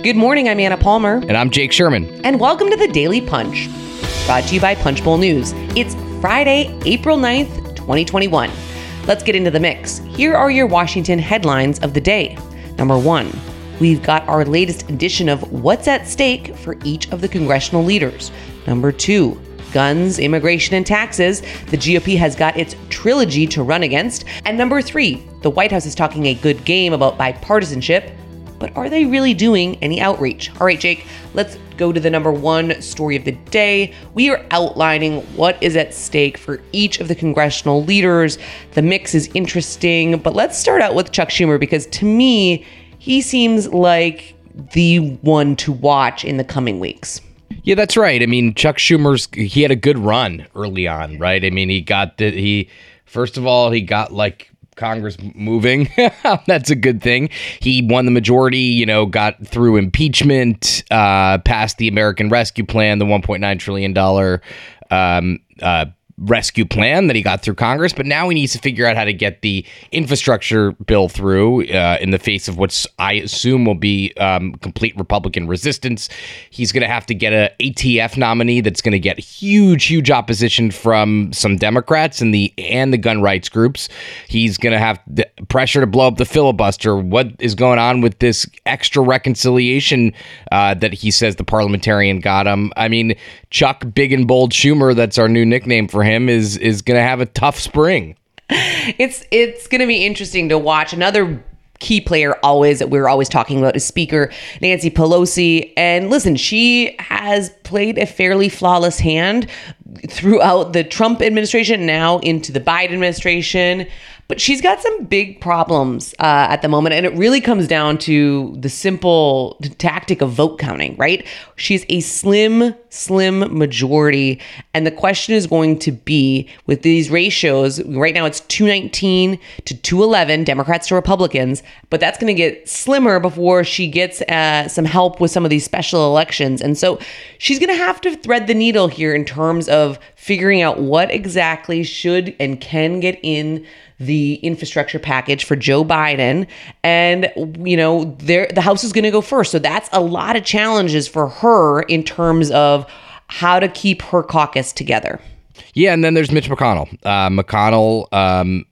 Good morning, I'm Anna Palmer. And I'm Jake Sherman. And welcome to the Daily Punch, brought to you by Punchbowl News. It's Friday, April 9th, 2021. Let's get into the mix. Here are your Washington headlines of the day. Number one, we've got our latest edition of What's at Stake for each of the congressional leaders. Number two, guns, immigration, and taxes. The GOP has got its trilogy to run against. And number three, the White House is talking a good game about bipartisanship but are they really doing any outreach? All right, Jake, let's go to the number one story of the day. We are outlining what is at stake for each of the congressional leaders. The mix is interesting, but let's start out with Chuck Schumer because to me, he seems like the one to watch in the coming weeks. Yeah, that's right. I mean, Chuck Schumer's he had a good run early on, right? I mean, he got the he first of all, he got like Congress moving. That's a good thing. He won the majority, you know, got through impeachment, uh, passed the American Rescue Plan, the $1.9 trillion um, uh, rescue plan that he got through Congress, but now he needs to figure out how to get the infrastructure bill through uh, in the face of what I assume will be um, complete Republican resistance. He's going to have to get a ATF nominee that's going to get huge, huge opposition from some Democrats and the and the gun rights groups. He's going to have pressure to blow up the filibuster. What is going on with this extra reconciliation uh, that he says the parliamentarian got him? I mean, Chuck Big and Bold Schumer, that's our new nickname for him is is going to have a tough spring. It's it's going to be interesting to watch. Another key player always that we're always talking about is Speaker Nancy Pelosi. And listen, she has played a fairly flawless hand throughout the Trump administration, now into the Biden administration. But she's got some big problems uh, at the moment. And it really comes down to the simple tactic of vote counting, right? She's a slim, slim majority. And the question is going to be with these ratios, right now it's 219 to 211, Democrats to Republicans, but that's going to get slimmer before she gets uh, some help with some of these special elections. And so she's going to have to thread the needle here in terms of figuring out what exactly should and can get in the infrastructure package for Joe Biden. And, you know, the House is going to go first. So that's a lot of challenges for her in terms of how to keep her caucus together. Yeah, and then there's Mitch McConnell. Uh, McConnell um,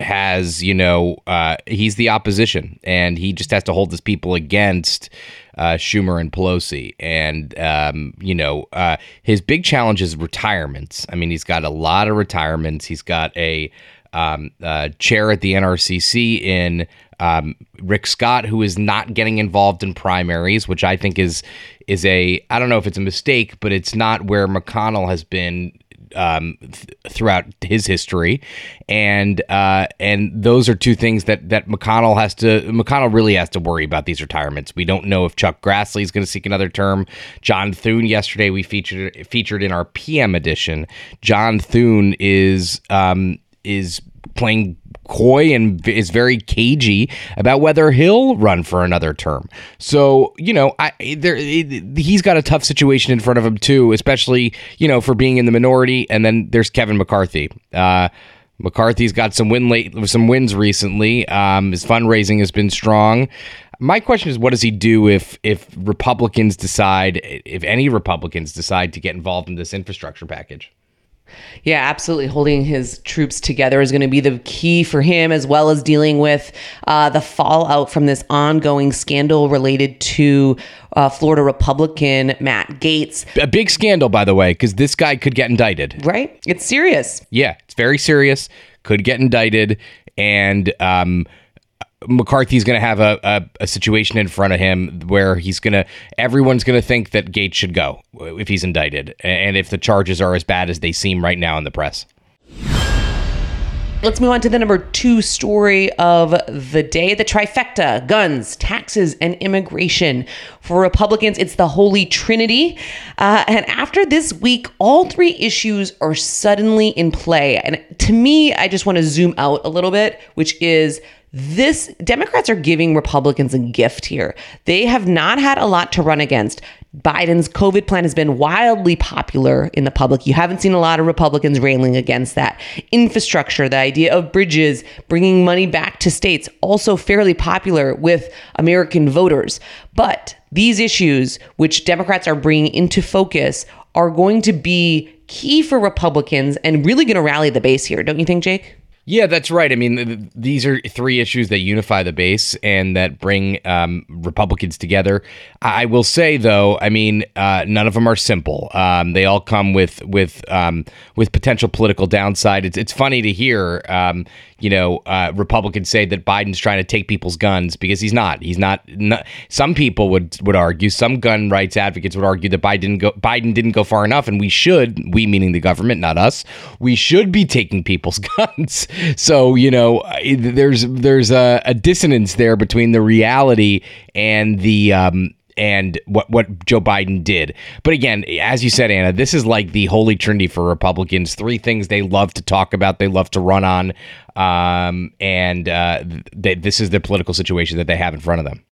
has, you know, uh, he's the opposition, and he just has to hold his people against uh, Schumer and Pelosi. And, um, you know, uh, his big challenge is retirements. I mean, he's got a lot of retirements. He's got a um, uh, chair at the NRCC in um, Rick Scott, who is not getting involved in primaries, which I think is is a I don't know if it's a mistake, but it's not where McConnell has been um, th- throughout his history, and uh, and those are two things that that McConnell has to McConnell really has to worry about these retirements. We don't know if Chuck Grassley is going to seek another term. John Thune yesterday we featured featured in our PM edition. John Thune is um, is playing coy and is very cagey about whether he'll run for another term. So you know, I there he's got a tough situation in front of him too, especially you know for being in the minority. And then there's Kevin McCarthy. Uh, McCarthy's got some win late, some wins recently. Um, his fundraising has been strong. My question is, what does he do if if Republicans decide, if any Republicans decide to get involved in this infrastructure package? Yeah, absolutely. Holding his troops together is going to be the key for him, as well as dealing with uh, the fallout from this ongoing scandal related to uh, Florida Republican Matt Gaetz. A big scandal, by the way, because this guy could get indicted. Right? It's serious. Yeah, it's very serious. Could get indicted. And, um, McCarthy's going to have a, a, a, situation in front of him where he's going to, everyone's going to think that Gaetz should go if he's indicted and if the charges are as bad as they seem right now in the press. Let's move on to the number two story of the day the trifecta guns, taxes, and immigration. For Republicans, it's the Holy Trinity. Uh, and after this week, all three issues are suddenly in play. And to me, I just want to zoom out a little bit, which is this Democrats are giving Republicans a gift here. They have not had a lot to run against. Biden's COVID plan has been wildly popular in the public. You haven't seen a lot of Republicans railing against that. Infrastructure, the idea of bridges, bringing money back to states, also fairly popular with American voters. But these issues, which Democrats are bringing into focus, are going to be key for Republicans and really going to rally the base here, don't you think, Jake? Yeah, that's right. I mean, th- these are three issues that unify the base and that bring um, Republicans together. I will say, though, I mean, uh, none of them are simple. Um, they all come with with um, with potential political downside. It's it's funny to hear, um, you know, uh, Republicans say that Biden's trying to take people's guns because he's not. He's not. not some people would would argue. Some gun rights advocates would argue that Biden didn't go. Biden didn't go far enough, and we should. We meaning the government, not us. We should be taking people's guns so you know there's there's a, a, dissonance there between the reality and the um, and what what Joe Biden did. But again, as you said, Anna, this is like the holy trinity for Republicans. Three things they love to talk about, they love to run on, um, and uh, this is the political situation that they have in front of them.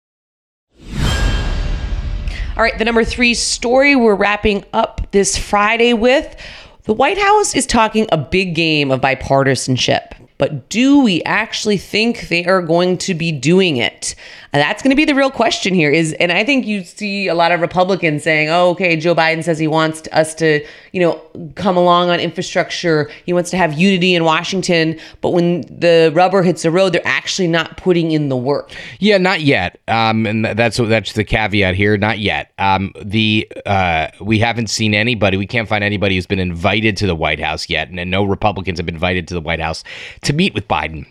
All right, the number three story we're wrapping up this Friday with. The White House is talking a big game of bipartisanship. But do we actually think they are going to be doing it? And that's going to be the real question here is and I think you see a lot of Republicans saying, "Oh, okay, Joe Biden says he wants us to, you know, come along on infrastructure. He wants to have unity in Washington, but when the rubber hits the road, they're actually not putting in the work." Yeah, not yet. Um, and that's that's the caveat here, not yet. Um, the uh, we haven't seen anybody, we can't find anybody who's been invited to the White House yet, and no Republicans have been invited to the White House to meet with Biden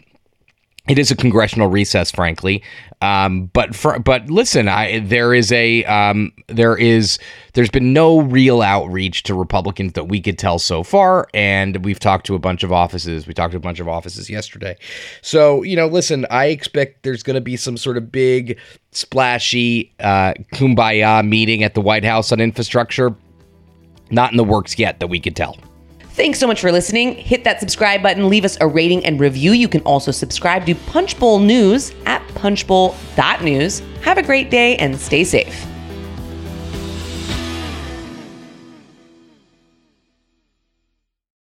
it is a congressional recess, frankly. Um, but for, but listen, I there is a um, there is there's been no real outreach to Republicans that we could tell so far, and we've talked to a bunch of offices. We talked to a bunch of offices yesterday. So you know, listen, I expect there's going to be some sort of big splashy uh, kumbaya meeting at the White House on infrastructure. Not in the works yet that we could tell. Thanks so much for listening. Hit that subscribe button, leave us a rating and review. You can also subscribe to Punchbowl News at punchbowl.news. Have a great day and stay safe.